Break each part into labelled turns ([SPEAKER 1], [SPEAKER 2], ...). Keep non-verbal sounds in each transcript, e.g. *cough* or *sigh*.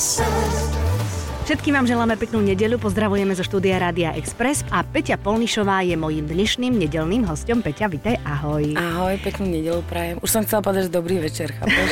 [SPEAKER 1] So. Všetkým vám želáme peknú nedeľu, pozdravujeme zo štúdia Rádia Express a Peťa Polnišová je mojím dnešným nedelným hostom. Peťa, vitaj, ahoj.
[SPEAKER 2] Ahoj, peknú nedelu prajem. Už som chcela povedať, že dobrý večer, chápeš?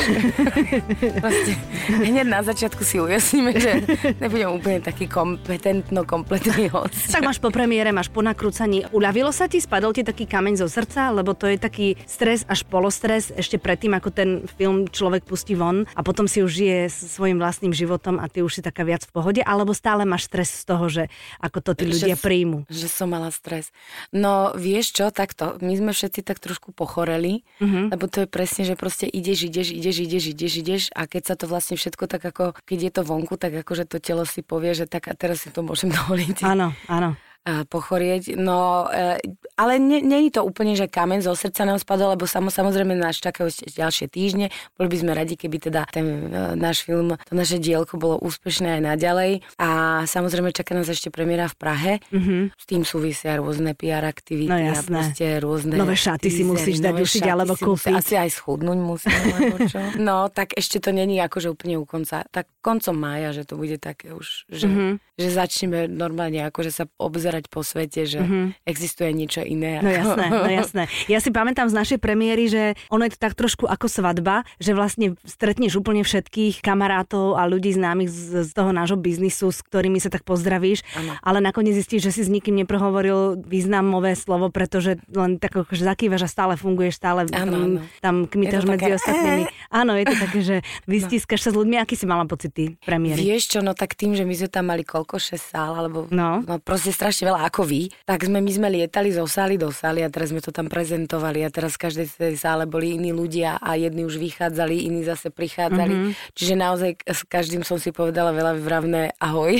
[SPEAKER 2] *laughs* Proste, hneď na začiatku si ujasníme, že nebudem úplne taký kompetentno kompletný host.
[SPEAKER 1] Tak máš po premiére, máš po nakrúcaní. Uľavilo sa ti, spadol ti taký kameň zo srdca, lebo to je taký stres až polostres ešte predtým, ako ten film človek pustí von a potom si už žije svojim vlastným životom a ty už si taká viac v pohode alebo stále máš stres z toho, že ako to tí ľudia
[SPEAKER 2] že,
[SPEAKER 1] príjmu?
[SPEAKER 2] Že som mala stres. No vieš čo, takto, my sme všetci tak trošku pochoreli, uh-huh. lebo to je presne, že proste ideš, ideš, ideš, ideš, ideš, ideš a keď sa to vlastne všetko tak ako, keď je to vonku, tak akože to telo si povie, že tak a teraz si to môžem *laughs* dovoliť.
[SPEAKER 1] Áno, áno
[SPEAKER 2] pochorieť. No, e, ale není to úplne, že kamen zo srdca nám spadol, lebo samo, samozrejme nás čakajú ďalšie týždne. Boli by sme radi, keby teda ten e, náš film, to naše dielko bolo úspešné aj naďalej. A samozrejme čaká nás ešte premiéra v Prahe. Mm-hmm. S tým súvisia rôzne PR aktivity
[SPEAKER 1] no,
[SPEAKER 2] a proste rôzne...
[SPEAKER 1] Nové šaty si musíš dať ušiť alebo kúpiť.
[SPEAKER 2] Asi aj schudnúť musím, alebo čo. *laughs* No, tak ešte to není akože úplne u konca. Tak koncom mája, že to bude také už, že, mm-hmm. že začneme normálne akože sa obzerať pozerať po svete, že mm-hmm. existuje niečo iné.
[SPEAKER 1] No jasné, no jasné. Ja si pamätám z našej premiéry, že ono je to tak trošku ako svadba, že vlastne stretneš úplne všetkých kamarátov a ľudí známych z, z toho nášho biznisu, s ktorými sa tak pozdravíš, ano. ale nakoniec zistíš, že si s nikým neprehovoril významové slovo, pretože len tak že zakývaš a stále funguješ, stále ano, tam, ano. tam kmitaš medzi také... ostatnými. *laughs* Áno, je to také, že vystískaš no. sa s ľuďmi. Aký si mala pocity premiéry?
[SPEAKER 2] Vieš čo, no tak tým, že my sme tam mali koľko, 6 sál, alebo no. no proste strašne veľa ako vy, tak sme my sme lietali zo sály do sály a teraz sme to tam prezentovali a teraz v každej tej sále boli iní ľudia a jedni už vychádzali, iní zase prichádzali. Mm-hmm. Čiže naozaj s každým som si povedala veľa vyvravné ahoj.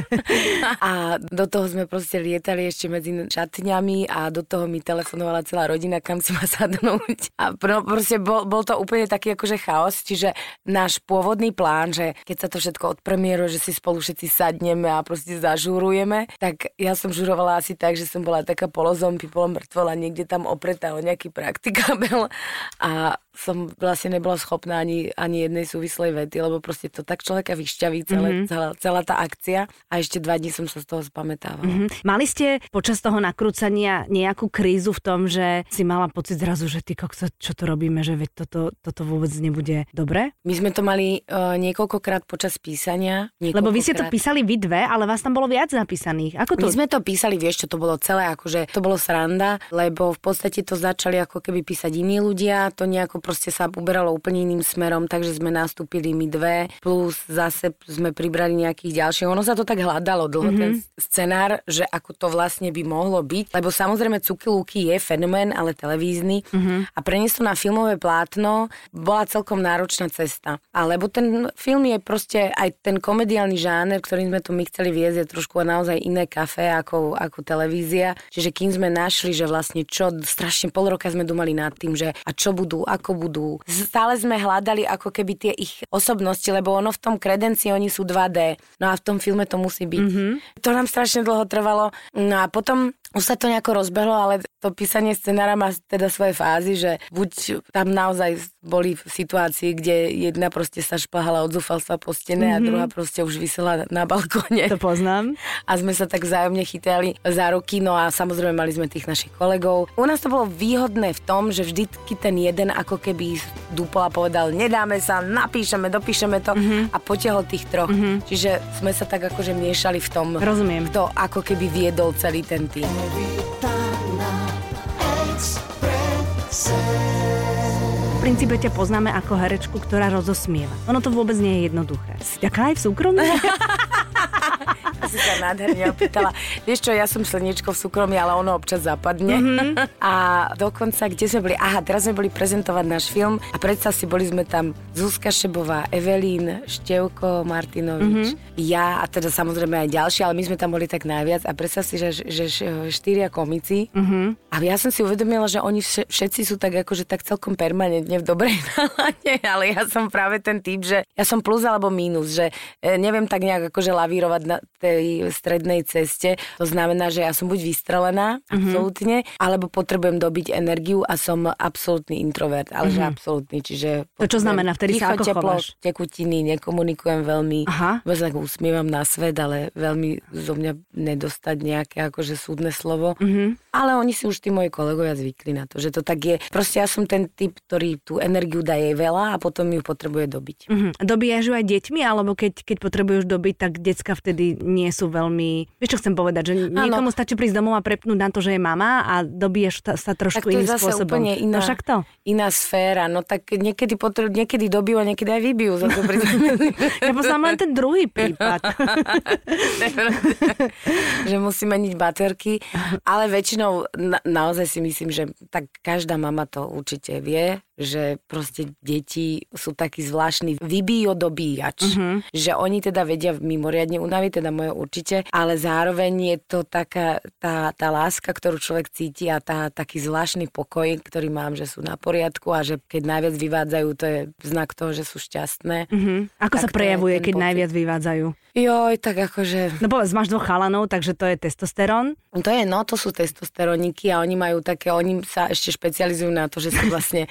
[SPEAKER 2] *laughs* a do toho sme proste lietali ešte medzi šatňami a do toho mi telefonovala celá rodina, kam si ma sadnúť. A pro, proste bol, bol to úplne taký akože chaos, čiže náš pôvodný plán, že keď sa to všetko odpremieruje, že si spolu všetci sadneme a proste zažúrujeme, tak ja som žurovala asi tak, že som bola taká polozombie, polomrtvola, niekde tam opretá o nejaký praktikabel *laughs* a som vlastne nebola schopná ani, ani jednej súvislej vety, lebo proste to tak človeka vyšťaví celé, mm-hmm. celá, celá tá akcia a ešte dva dní som sa z toho spamätávala. Mm-hmm.
[SPEAKER 1] Mali ste počas toho nakrúcania nejakú krízu v tom, že si mala pocit zrazu, že ty kokso, čo to robíme, že veď toto, toto vôbec nebude dobre?
[SPEAKER 2] My sme to mali uh, niekoľkokrát počas písania.
[SPEAKER 1] Lebo vy ste to písali vy dve, ale vás tam bolo viac napísaných. Ako to?
[SPEAKER 2] My sme to písali, vieš čo, to bolo celé, akože to bolo sranda, lebo v podstate to začali ako keby písať iní ľudia, to nejako proste sa uberalo úplne iným smerom, takže sme nastúpili my dve, plus zase sme pribrali nejakých ďalších. Ono sa to tak hľadalo dlho, mm-hmm. ten scenár, že ako to vlastne by mohlo byť, lebo samozrejme Cuky Luky je fenomén, ale televízny mm-hmm. a preniesť to na filmové plátno bola celkom náročná cesta. Alebo ten film je proste aj ten komediálny žáner, ktorým sme tu my chceli viesť, je trošku naozaj iné kafe ako, ako televízia. Čiže kým sme našli, že vlastne čo, strašne pol roka sme dumali nad tým, že a čo budú, ako budú, Stále sme hľadali ako keby tie ich osobnosti, lebo ono v tom kredenci oni sú 2D. No a v tom filme to musí byť. Mm-hmm. To nám strašne dlho trvalo. No a potom už sa to nejako rozbehlo, ale to písanie scenára má teda svoje fázy, že buď tam naozaj boli situácii, kde jedna proste sa šplhala od zúfalstva po stene mm-hmm. a mhm. druhá proste už vysela na balkóne.
[SPEAKER 1] To poznám.
[SPEAKER 2] A sme sa tak vzájomne chytali za ruky, no a samozrejme mali sme tých našich kolegov. U nás to bolo výhodné v tom, že vždycky ten jeden ako keby dupol a povedal, nedáme sa, napíšeme, dopíšeme to mm-hmm. a potiahol tých troch. Mm-hmm. Čiže sme sa tak akože miešali v tom,
[SPEAKER 1] Rozumiem.
[SPEAKER 2] kto ako keby viedol celý ten tým.
[SPEAKER 1] V princípe ťa poznáme ako herečku, ktorá rozosmieva. Ono to vôbec nie je jednoduché. Taká aj v súkromí? *laughs*
[SPEAKER 2] si sa nádherne opýtala. Vieš čo, ja som slniečko v súkromí, ale ono občas zapadne. Mm-hmm. A dokonca, kde sme boli? Aha, teraz sme boli prezentovať náš film a predstav si, boli sme tam Zuzka Šebová, Evelín, Števko Martinovič, mm-hmm. ja a teda samozrejme aj ďalší, ale my sme tam boli tak najviac a predstav si, že, že štyria komici. Mm-hmm. A ja som si uvedomila, že oni všetci sú tak akože tak celkom permanentne v dobrej *laughs* nálade, ale ja som práve ten typ, že ja som plus alebo mínus, že e, neviem tak nejak akože lavírovať na tej tej strednej ceste. To znamená, že ja som buď vystrelená, mm-hmm. absolútne, alebo potrebujem dobiť energiu a som absolútny introvert, ale mm-hmm. že absolútny. Čiže
[SPEAKER 1] to čo znamená, vtedy sa ako teplo, chováš?
[SPEAKER 2] tekutiny, nekomunikujem veľmi, Aha. tak usmievam na svet, ale veľmi zo mňa nedostať nejaké akože súdne slovo. Mm-hmm. Ale oni si už tí moji kolegovia zvykli na to, že to tak je. Proste ja som ten typ, ktorý tú energiu daje veľa a potom ju potrebuje dobiť.
[SPEAKER 1] Mm-hmm. Dobíjaš ju aj deťmi, alebo keď, keď potrebuješ dobiť, tak decka vtedy nie sú veľmi... Vieš, čo chcem povedať, že niekomu stačí prísť domov a prepnúť na to, že je mama a dobíjaš ta, sa trošku iným spôsobom.
[SPEAKER 2] Úplne iná,
[SPEAKER 1] no však to.
[SPEAKER 2] iná sféra. No tak niekedy, potrebu, niekedy dobijú a niekedy aj vybijú. Za to *laughs*
[SPEAKER 1] ja poznám len ten druhý prípad. *laughs*
[SPEAKER 2] že musí meniť baterky, ale väčšinou na, naozaj si myslím, že tak každá mama to určite vie, že proste deti sú taký zvláštny vybíjodobíjač, mm-hmm. že oni teda vedia mimoriadne unaviť, teda moje určite, ale zároveň je to taká tá, tá láska, ktorú človek cíti a tá, taký zvláštny pokoj, ktorý mám, že sú na poriadku a že keď najviac vyvádzajú, to je znak toho, že sú šťastné.
[SPEAKER 1] Mm-hmm. Ako sa prejavuje, keď pocit. najviac vyvádzajú?
[SPEAKER 2] Joj, tak akože...
[SPEAKER 1] No povedz, máš dvoch chalanov, takže to je testosterón?
[SPEAKER 2] To je, no, to sú testosteróniky a oni majú také, oni sa ešte špecializujú na to, že sú *laughs* vlastne...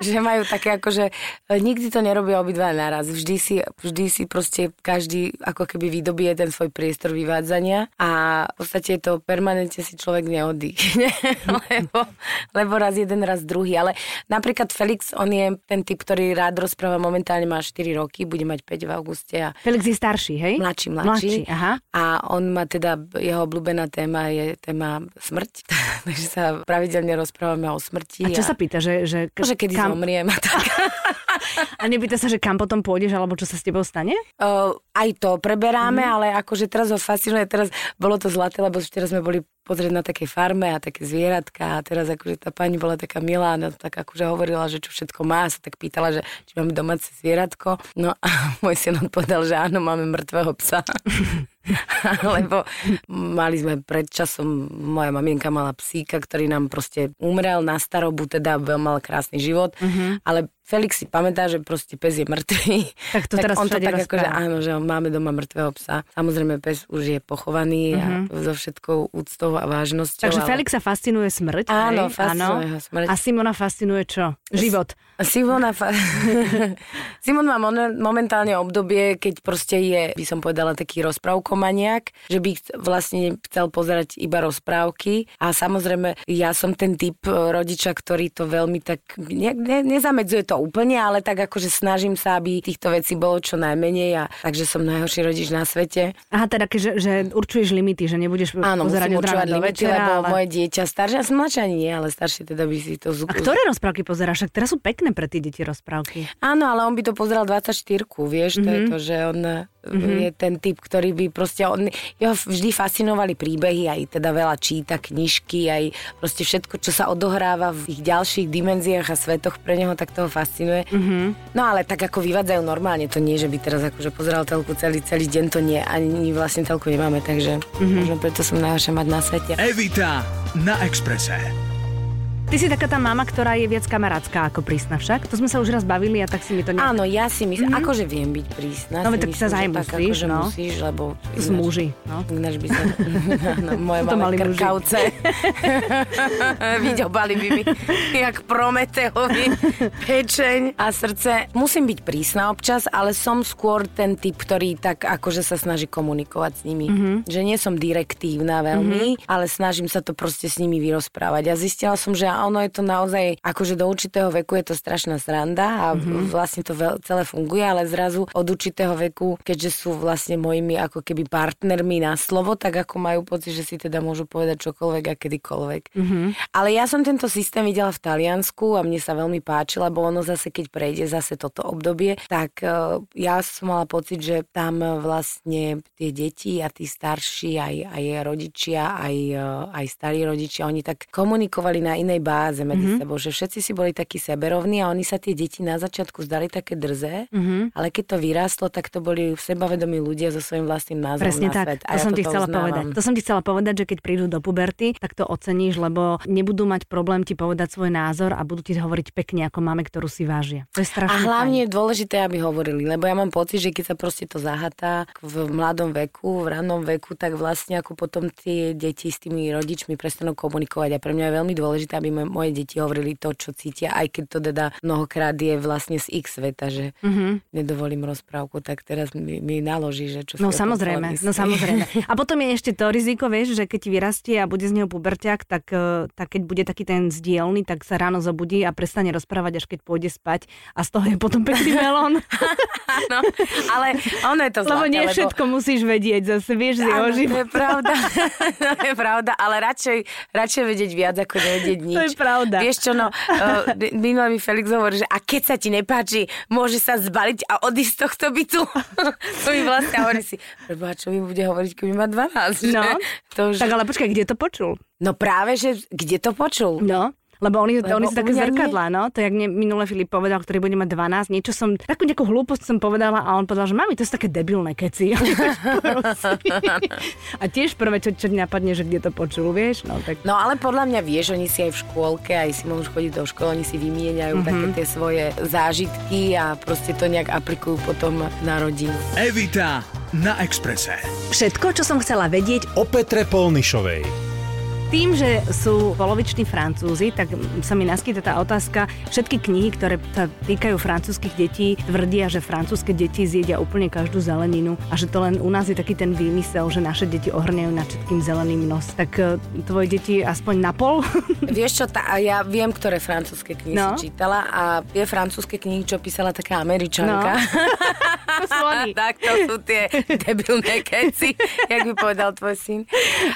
[SPEAKER 2] že majú také ako, že e, nikdy to nerobia obidva naraz. Vždy si, vždy si proste každý ako keby vydobije ten svoj priestor vyvádzania a v podstate to permanentne si človek neoddychne, *laughs* lebo, lebo raz jeden, raz druhý. Ale napríklad Felix, on je ten typ, ktorý rád rozpráva, momentálne má 4 roky, bude mať 5 v auguste. A
[SPEAKER 1] Felix je starší, hej?
[SPEAKER 2] Mladší, mladší. mladší aha. A on má teda, jeho obľúbená téma je téma smrť, *laughs* takže sa pravidelne rozprávame o smrti.
[SPEAKER 1] A čo a... sa pýta, že, že,
[SPEAKER 2] že kedy kam... zomriem a tak. *laughs*
[SPEAKER 1] a nepýta sa, že kam potom pôjdeš, alebo čo sa s tebou stane?
[SPEAKER 2] Uh, aj to preberáme, mm. ale akože teraz ho fascinuje, teraz bolo to zlaté, lebo včera sme boli pozrieť na takej farme a také zvieratka a teraz akože tá pani bola taká milá, no tak akože hovorila, že čo všetko má a sa tak pýtala, že či máme domáce zvieratko. No a *laughs* môj syn odpovedal, že áno, máme mŕtvého psa. *laughs* lebo mali sme pred časom, moja maminka mala psíka, ktorý nám proste umrel na starobu, teda mal krásny život, uh-huh. ale Felix si pamätá, že proste pes je mŕtvý.
[SPEAKER 1] Tak to *laughs* teraz
[SPEAKER 2] on
[SPEAKER 1] to
[SPEAKER 2] tak ako, že áno, že máme doma mŕtvého psa. Samozrejme, pes už je pochovaný uh-huh. a mhm. so všetkou úctou a vážnosťou.
[SPEAKER 1] Takže ale... Felix sa fascinuje smrť.
[SPEAKER 2] Áno, hej? fascinuje áno. smrť.
[SPEAKER 1] A Simona fascinuje čo? Život.
[SPEAKER 2] Simona fa... *laughs* Simon má momentálne obdobie, keď proste je, by som povedala, taký rozprávkomaniak, že by vlastne chcel pozerať iba rozprávky a samozrejme ja som ten typ e, rodiča, ktorý to veľmi tak ne, ne, nezamedzuje to úplne, ale tak akože snažím sa, aby týchto vecí bolo čo najmenej a takže som najhorší rodič na svete.
[SPEAKER 1] Aha, teda že, že určuješ limity, že nebudeš
[SPEAKER 2] Áno,
[SPEAKER 1] pozerať
[SPEAKER 2] do limity, večera, lebo ale... moje dieťa staršie, ja som mladšia nie, ale staršie teda by si to...
[SPEAKER 1] A ktoré rozprávky pozeráš? Však teraz sú pekné pre tie deti rozprávky.
[SPEAKER 2] Áno, ale on by to pozeral 24, vieš, mm-hmm. to je mhm. to, že on mm-hmm. je ten typ, ktorý by proste, on, jeho vždy fascinovali príbehy, aj teda veľa číta, knižky, aj proste všetko, čo sa odohráva v ich ďalších dimenziách a svetoch pre neho, tak toho fascinuje. Mm-hmm. No ale tak ako vyvádzajú normálne, to nie, že by teraz akože pozeral telku celý, celý deň, to nie, ani vlastne telku nemáme, takže mm-hmm. možno preto som najhoršia mať na svete.
[SPEAKER 3] Evita na Exprese.
[SPEAKER 1] Ty si taká tá mama, ktorá je viac kamarátska ako prísna však. To sme sa už raz bavili a tak si mi to
[SPEAKER 2] ne... Áno, ja si myslím, mm-hmm. akože viem byť prísna.
[SPEAKER 1] No, tak sa aj musíš,
[SPEAKER 2] akože no. musíš, lebo...
[SPEAKER 1] Z muži,
[SPEAKER 2] no. Ináč by sa... no, moje malé krkavce. *laughs* Vydobali by mi, jak Prometeovi, pečeň a srdce. Musím byť prísna občas, ale som skôr ten typ, ktorý tak akože sa snaží komunikovať s nimi. Mm-hmm. Že nie som direktívna veľmi, mm-hmm. ale snažím sa to proste s nimi vyrozprávať. A zistila som, že ono je to naozaj, akože do určitého veku je to strašná sranda a mm-hmm. vlastne to veľ, celé funguje, ale zrazu od určitého veku, keďže sú vlastne mojimi ako keby partnermi na slovo, tak ako majú pocit, že si teda môžu povedať čokoľvek a kedykoľvek. Mm-hmm. Ale ja som tento systém videla v Taliansku a mne sa veľmi páči, lebo ono zase, keď prejde zase toto obdobie, tak uh, ja som mala pocit, že tam vlastne tie deti a tí starší, aj, aj rodičia, aj, uh, aj starí rodičia, oni tak komunikovali na inej báze medzi mm-hmm. sebou, že všetci si boli takí seberovní a oni sa tie deti na začiatku zdali také drzé, mm-hmm. ale keď to vyrástlo, tak to boli sebavedomí ľudia so svojím vlastným názorom
[SPEAKER 1] Presne
[SPEAKER 2] na
[SPEAKER 1] tak,
[SPEAKER 2] svet.
[SPEAKER 1] to som ti chcela
[SPEAKER 2] uznávam.
[SPEAKER 1] povedať. To som ti chcela povedať, že keď prídu do puberty, tak to oceníš, lebo nebudú mať problém ti povedať svoj názor a budú ti hovoriť pekne ako máme, ktorú si vážia. To je
[SPEAKER 2] A
[SPEAKER 1] strašne
[SPEAKER 2] hlavne
[SPEAKER 1] fajn.
[SPEAKER 2] je dôležité, aby hovorili, lebo ja mám pocit, že keď sa proste to zahatá v mladom veku, v rannom veku, tak vlastne ako potom tie deti s tými rodičmi prestanú komunikovať. A pre mňa je veľmi dôležité, aby mo- moje deti hovorili to, čo cítia, aj keď to teda mnohokrát je vlastne z ich sveta, že mm-hmm. nedovolím rozprávku, tak teraz mi, mi naloží, že čo
[SPEAKER 1] No samozrejme, no samozrejme. A potom je ešte to riziko, vieš, že keď ti vyrastie a bude z neho puberťak, tak, eh, tak keď bude taký ten zdielny, tak sa ráno zobudí a prestane rozprávať, až keď pôjde spať a z toho je potom pekný melón.
[SPEAKER 2] Áno, *laughs* ale ono je to
[SPEAKER 1] lebo
[SPEAKER 2] zlaté,
[SPEAKER 1] nie
[SPEAKER 2] lebo...
[SPEAKER 1] všetko musíš vedieť, zase vieš z jeho života.
[SPEAKER 2] je pravda. *laughs* to je pravda, ale radšej, radšej vedieť viac, ako nevedieť nič.
[SPEAKER 1] To je pravda.
[SPEAKER 2] Vieš čo, no, *laughs* uh, minulé mi Felix hovorí, že a keď sa ti nepáči, môže sa zbaliť a odísť z tohto bytu. *laughs* to mi vlastne hovorí si, preboha, čo mi bude hovoriť, keď má 12. že?
[SPEAKER 1] No,
[SPEAKER 2] to už...
[SPEAKER 1] tak ale počkaj, kde to počul?
[SPEAKER 2] No práve, že kde to počul?
[SPEAKER 1] No, lebo oni,
[SPEAKER 2] Lebo
[SPEAKER 1] oni sú také zrkadlá, no. To jak mne minule Filip povedal, ktorý bude mať 12, niečo som, takú nejakú hlúposť som povedala a on povedal, že mami, to sú také debilné keci. *laughs* a tiež prvé, čo, čo napadne, že kde to počul, vieš, no tak...
[SPEAKER 2] No ale podľa mňa vieš, oni si aj v škôlke, aj si môžu chodiť do školy, oni si vymieňajú
[SPEAKER 1] Mhm.
[SPEAKER 2] mm-hmm. také tie svoje zážitky a proste to nejak aplikujú potom na rodinu.
[SPEAKER 3] Evita na Exprese.
[SPEAKER 1] Všetko, čo som chcela vedieť
[SPEAKER 4] O Petre Polnišovej.
[SPEAKER 1] Tým, že sú poloviční Francúzi, tak sa mi naskyta tá otázka. Všetky knihy, ktoré sa týkajú francúzskych detí, tvrdia, že francúzske deti zjedia úplne každú zeleninu a že to len u nás je taký ten výmysel, že naše deti ohrňajú nad všetkým zeleným nos. Tak e, tvoje deti aspoň na pol? *laughs*
[SPEAKER 2] Vieš čo, tá, ja viem, ktoré francúzske knihy
[SPEAKER 1] No.
[SPEAKER 2] no. si čítala a tie francúzske knihy, čo písala taká američanka. *laughs*
[SPEAKER 1] Oni.
[SPEAKER 2] tak to sú tie debilné keci, jak by povedal tvoj syn.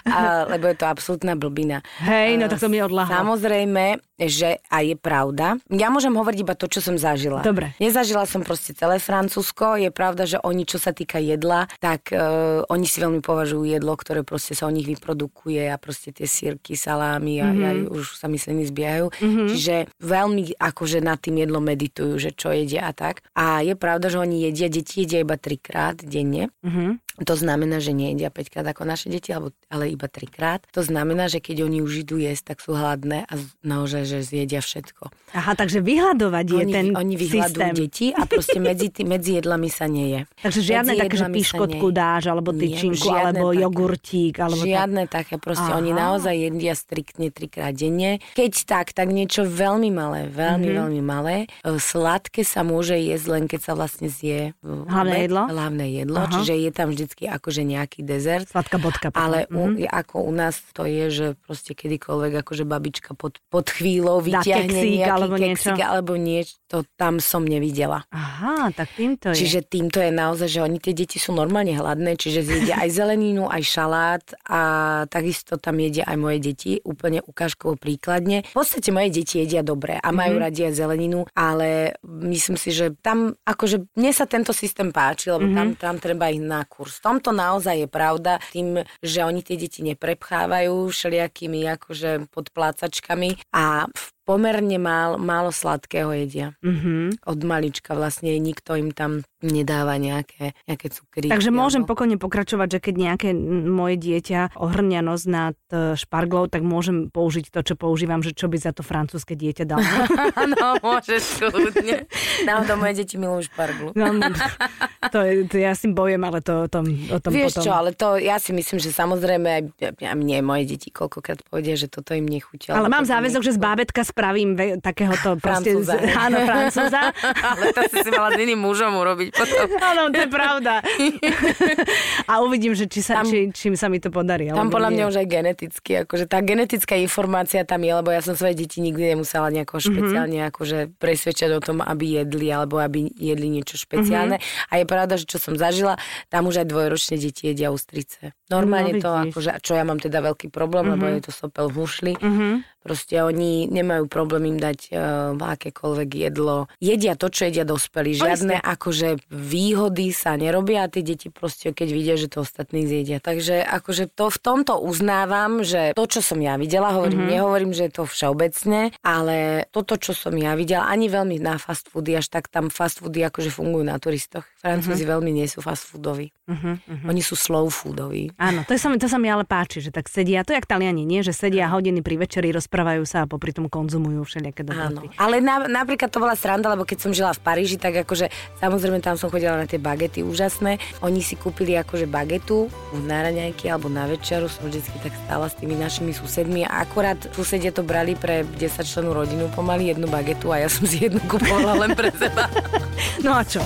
[SPEAKER 2] A, lebo je to absolútna blbina.
[SPEAKER 1] Hej, no
[SPEAKER 2] A
[SPEAKER 1] tak to mi odľahol.
[SPEAKER 2] Samozrejme, že a je pravda. Ja môžem hovoriť iba to, čo som zažila.
[SPEAKER 1] Dobre.
[SPEAKER 2] Nezažila som proste celé Francúzsko. Je pravda, že oni, čo sa týka jedla, tak uh, oni si veľmi považujú jedlo, ktoré proste sa o nich vyprodukuje a proste tie sírky, salámy a mm-hmm. ja už sa myslím zbiehajú. Mm-hmm. Čiže veľmi akože nad tým jedlom meditujú, že čo jedia a tak. A je pravda, že oni jedia, deti jedia iba trikrát denne.
[SPEAKER 1] Mhm.
[SPEAKER 2] To znamená, že nejedia 5 krát ako naše deti, alebo, ale iba 3 krát. To znamená, že keď oni už idú jesť, tak sú hladné a naozaj, že zjedia všetko.
[SPEAKER 1] Aha, takže vyhľadovať je
[SPEAKER 2] oni,
[SPEAKER 1] ten
[SPEAKER 2] oni vyhľadujú
[SPEAKER 1] systém.
[SPEAKER 2] deti a proste medzi, tý, medzi jedlami sa neje.
[SPEAKER 1] Takže žiadne
[SPEAKER 2] Medzi
[SPEAKER 1] také, že piškotku dáš, alebo
[SPEAKER 2] Nie,
[SPEAKER 1] tyčinku, alebo
[SPEAKER 2] také.
[SPEAKER 1] jogurtík, alebo tak.
[SPEAKER 2] Žiadne také, proste
[SPEAKER 1] Aha.
[SPEAKER 2] oni naozaj jedia striktne trikrát denne. Keď tak, tak niečo veľmi malé, veľmi, mm-hmm. veľmi malé. E, Sladké sa môže jesť len keď sa vlastne zje v
[SPEAKER 1] Hlavné jedlo?
[SPEAKER 2] Hlavné jedlo,
[SPEAKER 1] Aha.
[SPEAKER 2] čiže je tam vždycky akože nejaký dezert.
[SPEAKER 1] Sladká bodka.
[SPEAKER 2] Ale u,
[SPEAKER 1] Mhm.
[SPEAKER 2] ako u nás to je, že proste kedykoľvek akože babička pod, pod chvíľou vyťahne
[SPEAKER 1] keksík
[SPEAKER 2] nejaký
[SPEAKER 1] alebo niečo.
[SPEAKER 2] keksík alebo niečo, to tam som nevidela.
[SPEAKER 1] Aha, tak týmto je.
[SPEAKER 2] Čiže týmto je naozaj, že oni tie deti sú normálne hladné, čiže zjedia aj zeleninu, aj šalát a takisto tam jedia aj moje deti, úplne ukážkovo príkladne. V podstate moje deti jedia dobre a majú mm-hmm. radi aj zeleninu, ale myslím si, že tam akože mne sa tento systém páči, lebo mm-hmm. tam, tam treba ich na kurz. V tomto naozaj je pravda, tým, že oni tie deti neprepchávajú všelijakými akože podplácačkami. A v pomerne málo, málo sladkého jedia.
[SPEAKER 1] Mhm.
[SPEAKER 2] Od malička vlastne nikto im tam nedáva nejaké, nejaké cukríky.
[SPEAKER 1] Takže môžem
[SPEAKER 2] alebo-
[SPEAKER 1] pokojne pokračovať, že keď nejaké moje dieťa ohrňa nos nad e, šparglou, tak môžem použiť to, čo používam, že čo by za to francúzske dieťa dalo.
[SPEAKER 2] Áno, *laughs* *laughs* môžeš kľudne. Náhodou moje deti milujú šparglu.
[SPEAKER 1] No, to, je, to ja s tým bojem, ale to, o tom, o tom
[SPEAKER 2] Vieš
[SPEAKER 1] potom.
[SPEAKER 2] čo, ale to ja si myslím, že samozrejme aj ja, mne moje deti koľkokrát povedia, že toto im nechutí.
[SPEAKER 1] ale mám záväzok, že z bábetka spravím ve, takéhoto proste...
[SPEAKER 2] Francúza.
[SPEAKER 1] Z, *laughs* áno, francúza. *laughs*
[SPEAKER 2] ale to si si mala s iným mužom urobiť potom.
[SPEAKER 1] Áno, to je pravda. *laughs* A uvidím, že či sa,
[SPEAKER 2] Tam-
[SPEAKER 1] či, čím sa mi to podarí.
[SPEAKER 2] Tam podľa
[SPEAKER 1] nie.
[SPEAKER 2] mňa už aj geneticky, akože tá genetická informácia tam je, lebo ja som svoje deti nikdy nemusela nejako
[SPEAKER 1] Mhm.
[SPEAKER 2] špeciálne akože presvedčať o tom, aby jedli alebo aby jedli niečo špeciálne.
[SPEAKER 1] Mhm.
[SPEAKER 2] A je pravda, že čo som zažila, tam už aj dvojročné deti jedia ústrice. Normálne
[SPEAKER 1] No,
[SPEAKER 2] to, akože, čo ja mám teda veľký problém, lebo je to sopel v hušli.
[SPEAKER 1] Mhm.
[SPEAKER 2] Proste oni nemajú nemajú problém im dať uh, akékoľvek jedlo. Jedia to, čo jedia dospelí. Žiadne akože výhody sa nerobia a tie deti proste, keď vidia, že to ostatní zjedia. Takže akože to v tomto uznávam, že to, čo som ja videla, hovorím, mm-hmm. nehovorím, že je to všeobecne, ale toto, čo som ja videla, ani veľmi na fast foody, až tak tam fast foody akože fungujú na turistoch. Francúzi mm-hmm. veľmi nie sú fast foodoví. Mm-hmm. Oni sú slow foodoví.
[SPEAKER 1] Áno, to, sa mi, to sa mi ale páči, že tak sedia, to je jak Taliani, nie? Že sedia hodiny pri večeri, rozprávajú sa a popri tom konzumujú všelijaké dobroty.
[SPEAKER 2] Áno, ale na, napríklad to bola sranda, lebo keď som žila v Paríži, tak akože samozrejme tam som chodila na tie bagety úžasné. Oni si kúpili akože bagetu na raňajky alebo na večeru, som vždycky tak stála s tými našimi susedmi a akorát susedia to brali pre 10 členú rodinu pomaly jednu bagetu a ja som si jednu kupovala len pre seba. *laughs*
[SPEAKER 1] no a čo?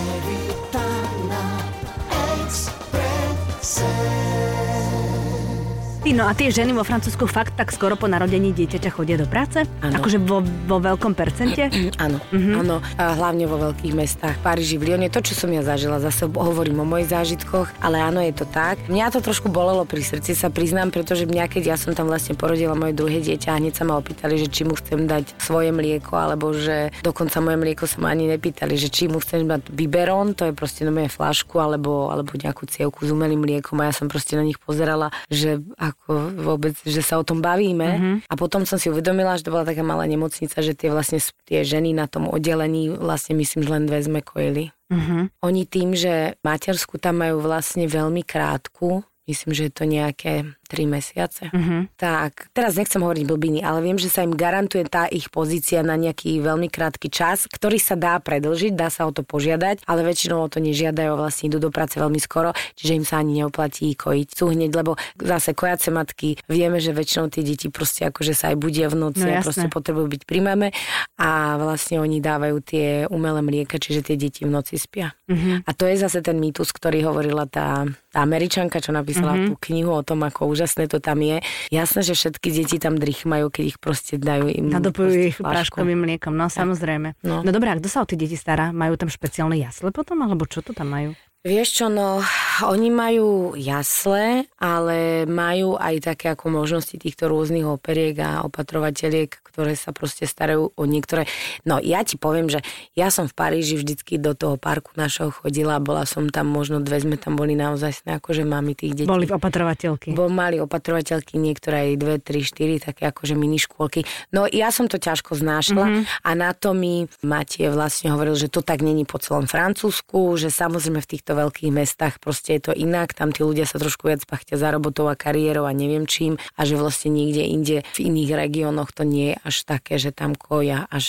[SPEAKER 1] Ty, no a tie ženy vo Francúzsku fakt tak skoro po narodení dieťaťa chodia do práce?
[SPEAKER 2] Áno.
[SPEAKER 1] Akože vo, vo veľkom percente? *clears throat*
[SPEAKER 2] Áno, mm-hmm. áno. Hlavne vo veľkých mestách, Paríži, v Lyone, to, čo som ja zažila, zase hovorím o mojich zážitkoch, ale áno, je to tak. Mňa to trošku bolelo pri srdci, sa priznám, pretože mňa, keď ja som tam vlastne porodila moje druhé dieťa hneď sa ma opýtali, že či mu chcem dať svoje mlieko, alebo že dokonca moje mlieko sa ma ani nepýtali, že či mu chcem dať biberon, to je proste na moje flašku, alebo, alebo nejakú cievku s umelým mliekom a ja som proste na nich pozerala, že ako vôbec, že sa o tom bavíme. Mm-hmm. A potom som si uvedomila, že to bola taká malá nemocnica, že tie vlastne tie ženy na tom oddelení vlastne myslím, že len dve sme kojili. Mm-hmm. Oni tým, že matersku tam majú vlastne veľmi krátku, myslím, že je to nejaké 3 mesiace. Mm-hmm. Tak, teraz nechcem hovoriť blbiny, ale viem, že sa im garantuje tá ich pozícia na nejaký veľmi krátky čas, ktorý sa dá predlžiť, dá sa o to požiadať, ale väčšinou o to nežiadajú, vlastne idú do práce veľmi skoro, čiže im sa ani neoplatí kojiť sú hneď, lebo zase kojace matky, vieme, že väčšinou tie deti proste akože sa aj budia v noci no, a proste potrebujú byť pri mame a vlastne oni dávajú tie umelé mlieka, čiže tie deti v noci spia. Mm-hmm. A to je zase ten mýtus, ktorý hovorila tá, tá američanka, čo napísala mm-hmm. tú knihu o tom, ako úžasné to tam je. Jasné, že všetky deti tam drýchmajú, keď ich proste dajú im.
[SPEAKER 1] Nadopujú ich práškovým mliekom, no samozrejme. No. no dobré, a kto sa o tie deti stará? Majú tam špeciálne jasle potom, alebo čo to tam majú?
[SPEAKER 2] Vieš čo, no oni majú jasle, ale majú aj také ako možnosti týchto rôznych operiek a opatrovateľiek, ktoré sa proste starajú o niektoré. No ja ti poviem, že ja som v Paríži vždycky do toho parku našeho chodila, bola som tam, možno dve sme tam boli naozaj akože mami tých detí.
[SPEAKER 1] Boli opatrovateľky.
[SPEAKER 2] Bol, mali opatrovateľky, niektoré aj dve, tri, štyri, také akože mini škôlky. No ja som to ťažko znášla mm-hmm. a na to mi Matie vlastne hovoril, že to tak není po celom Francúzsku, že samozrejme v týchto veľkých mestách. Proste je to inak, tam tí ľudia sa trošku viac pachtia za robotou a kariérou a neviem čím a že vlastne niekde inde v iných regiónoch to nie je až také, že tam koja až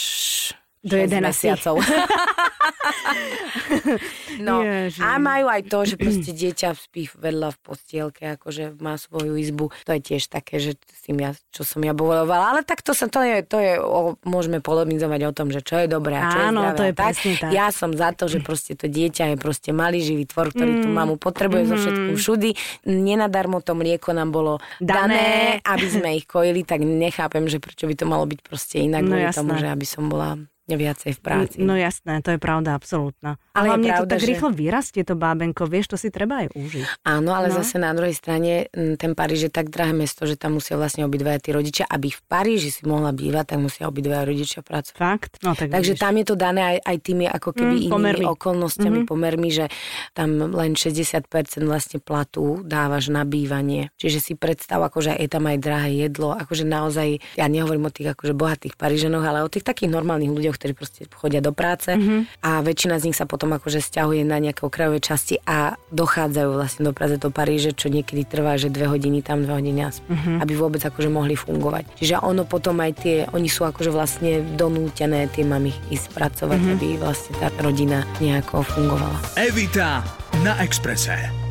[SPEAKER 1] do 11
[SPEAKER 2] mesiacov. *laughs* no Ježi. a majú aj to, že proste dieťa spí vedľa v postielke, akože má svoju izbu. To je tiež také, že s tým ja, čo som ja bojovala. Ale tak to, sa, to je, to je o, môžeme polemizovať o tom, že čo je dobré a čo
[SPEAKER 1] Áno,
[SPEAKER 2] je zdravé.
[SPEAKER 1] to je tak. tak.
[SPEAKER 2] Ja som za to, že proste to dieťa je proste malý živý tvor, ktorý mm. tú mamu potrebuje mm. zo všetkým mm. všudy. Nenadarmo to mlieko nám bolo dané, dané aby sme ich kojili, tak nechápem, že prečo by to malo byť proste inak, no, tomu, že aby som bola viacej v práci.
[SPEAKER 1] No jasné, to je pravda, absolútna. Ale hlavne pravda, to tak že... rýchlo vyrastie to bábenko, vieš, to si treba aj užiť.
[SPEAKER 2] Áno, ale no. zase na druhej strane ten Paríž je tak drahé mesto, že tam musia vlastne obidvaja tí rodičia, aby v Paríži si mohla bývať, tak musia obidvaja rodičia pracovať.
[SPEAKER 1] Fakt? No, tak
[SPEAKER 2] Takže vidíš. tam je to dané aj, aj tými ako keby mm, inými pomermi. okolnostiami, mm-hmm. pomermi, že tam len 60% vlastne platu dávaš na bývanie. Čiže si predstav, akože je tam aj drahé jedlo, akože naozaj, ja nehovorím o tých akože bohatých Parížanoch, ale o tých takých normálnych ľuďoch, ktorí proste chodia do práce mm-hmm. a väčšina z nich sa potom akože stiahuje na nejaké okrajové časti a dochádzajú vlastne do Praze, do Paríže, čo niekedy trvá, že dve hodiny tam, dve hodiny mm-hmm. aby vôbec akože mohli fungovať. Čiže ono potom aj tie, oni sú akože vlastne donútené tie mami ísť pracovať, mm-hmm. aby vlastne tá rodina nejako fungovala.
[SPEAKER 3] Evita na Exprese.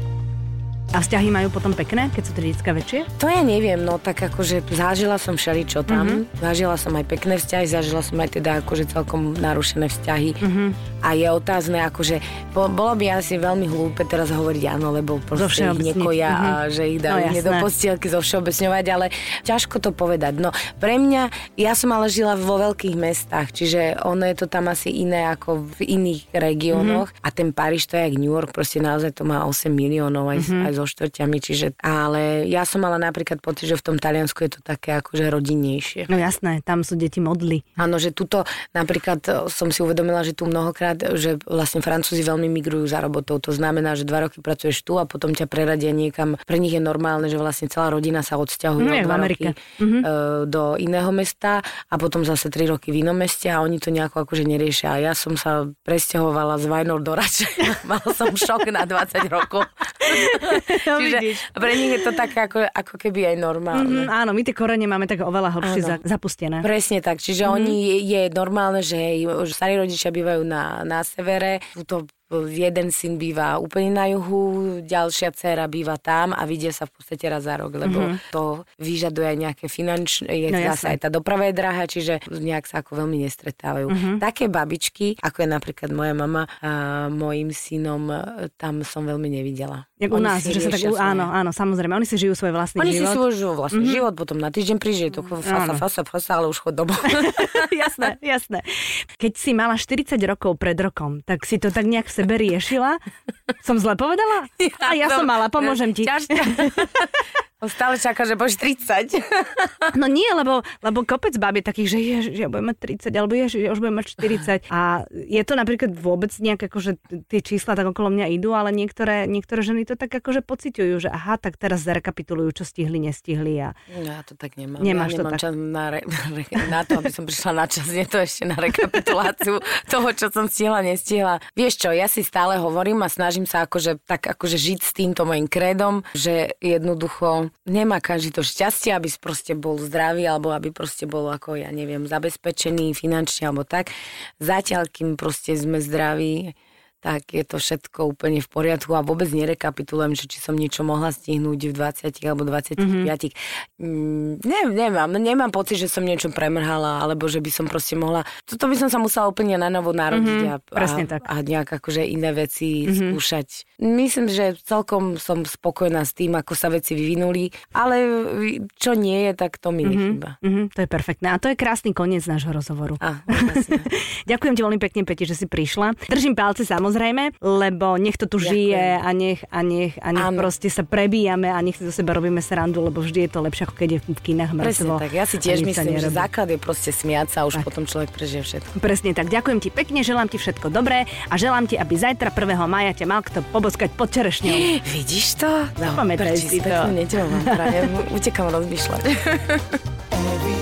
[SPEAKER 1] A vzťahy majú potom pekné, keď sú tie detská väčšie?
[SPEAKER 2] To ja neviem, no tak akože zažila som všeličo tam. Mm-hmm. Zažila som aj pekné vzťahy, zažila som aj teda akože celkom narušené vzťahy. Mm-hmm. A je otázne, akože bo, bolo by asi veľmi hlúpe teraz hovoriť áno, lebo proste ich nekoja uh-huh. a že ich dajú no, do postielky zo všeobecňovať, ale ťažko to povedať. No pre mňa, ja som ale žila vo veľkých mestách, čiže ono je to tam asi iné ako v iných regiónoch uh-huh. a ten Paríž to je jak New York, proste naozaj to má 8 miliónov aj, uh-huh. aj so štvrťami, čiže ale ja som mala napríklad pocit, že v tom Taliansku je to také akože rodinnejšie.
[SPEAKER 1] No jasné, tam sú deti modly.
[SPEAKER 2] Áno, že tuto napríklad e, som si uvedomila, že tu mnohokrát, že vlastne Francúzi veľmi migrujú za robotou. To znamená, že dva roky pracuješ tu a potom ťa preradia niekam. Pre nich je normálne, že vlastne celá rodina sa odsťahuje no, dva roky mm-hmm. do iného mesta a potom zase tri roky v inom meste a oni to nejako akože neriešia. A ja som sa presťahovala z Vajnor do Rače. *laughs* Mala som šok na 20 rokov. *laughs*
[SPEAKER 1] No,
[SPEAKER 2] Čiže pre nich je to tak ako, ako keby aj normálne.
[SPEAKER 1] Mm, áno, my tie korene máme tak oveľa hlbšie za, zapustené.
[SPEAKER 2] Presne tak, čiže mm-hmm. oni je normálne, že, starí rodičia bývajú na, na severe, to jeden syn býva úplne na juhu, ďalšia dcera býva tam a vidia sa v podstate raz za rok, lebo mm-hmm. to vyžaduje aj nejaké finančné, je no, zase aj tá doprava je drahá, čiže nejak sa ako veľmi nestretávajú. Mm-hmm. Také babičky, ako je napríklad moja mama a mojim synom, tam som veľmi nevidela.
[SPEAKER 1] Jak u nás, že sa tak, svoje. áno, áno, samozrejme, oni si žijú svoj vlastný
[SPEAKER 2] oni
[SPEAKER 1] život.
[SPEAKER 2] Oni si svoj žijú vlastný mm-hmm. život, potom na týždeň príde to fasa, fasa, fasa, ale už chod domov. *laughs* *laughs*
[SPEAKER 1] jasné, jasné. Keď si mala 40 rokov pred rokom, tak si to tak nejak v sebe riešila? Som zle povedala? Ja, A ja som mala, pomôžem ti.
[SPEAKER 2] Ťažká. *laughs* On stále čaká, že budeš 30. *laughs*
[SPEAKER 1] No nie, lebo, lebo kopec babie takých, že, jež, že ja budem mať 30, alebo jež, ja už budem mať 40. A je to napríklad vôbec nejak, akože tie čísla tak okolo mňa idú, ale niektoré, niektoré ženy to tak akože pociťujú, že aha, tak teraz zrekapitulujú, čo stihli, nestihli. A...
[SPEAKER 2] No ja to tak nemám.
[SPEAKER 1] Nemáš
[SPEAKER 2] ja nemám
[SPEAKER 1] to
[SPEAKER 2] čas na, re, na to, aby som prišla na čas, nie to ešte na rekapituláciu toho, čo som stihla, nestihla. Vieš čo, ja si stále hovorím a snažím sa akože, tak akože žiť s týmto mojim krédom, že jednoducho nemá každý to šťastie, aby proste bol zdravý alebo aby proste bol ako, ja neviem, zabezpečený finančne alebo tak. Zatiaľ, kým proste sme zdraví, tak je to všetko úplne v poriadku a vôbec nerekapitulujem, že či som niečo mohla stihnúť v 20 alebo 25. Mm-hmm. Mm, ne, nemám, nemám pocit, že som niečo premrhala, alebo že by som proste mohla... Toto by som sa musela úplne na novo narodiť mm-hmm, a, a, tak. a nejak akože iné veci mm-hmm. skúšať. Myslím, že celkom som spokojná s tým, ako sa veci vyvinuli, ale čo nie je, tak to mi mm-hmm. nechýba.
[SPEAKER 1] Mm-hmm, to je perfektné. A to je krásny koniec nášho rozhovoru.
[SPEAKER 2] A, *laughs*
[SPEAKER 1] Ďakujem ti veľmi pekne, Peti, že si prišla. Držím palce samozrejme samozrejme, lebo nech to tu Ďakujem. žije a nech, a nech, a nech proste sa prebíjame a nech si do seba robíme srandu, lebo vždy je to lepšie, ako keď je v kinách mŕtvo.
[SPEAKER 2] Presne tak, ja si tiež myslím, že základ je proste smiať sa a už tak. potom človek prežije všetko.
[SPEAKER 1] Presne tak, ďakujem ti pekne, želám ti všetko dobré a želám ti, aby zajtra 1. maja ťa mal kto poboskať pod čerešňou. *gasps*
[SPEAKER 2] Vidíš to?
[SPEAKER 1] No, Pamätaj si to.
[SPEAKER 2] Peknú nedelu vám prajem, utekam rozmýšľať. *laughs*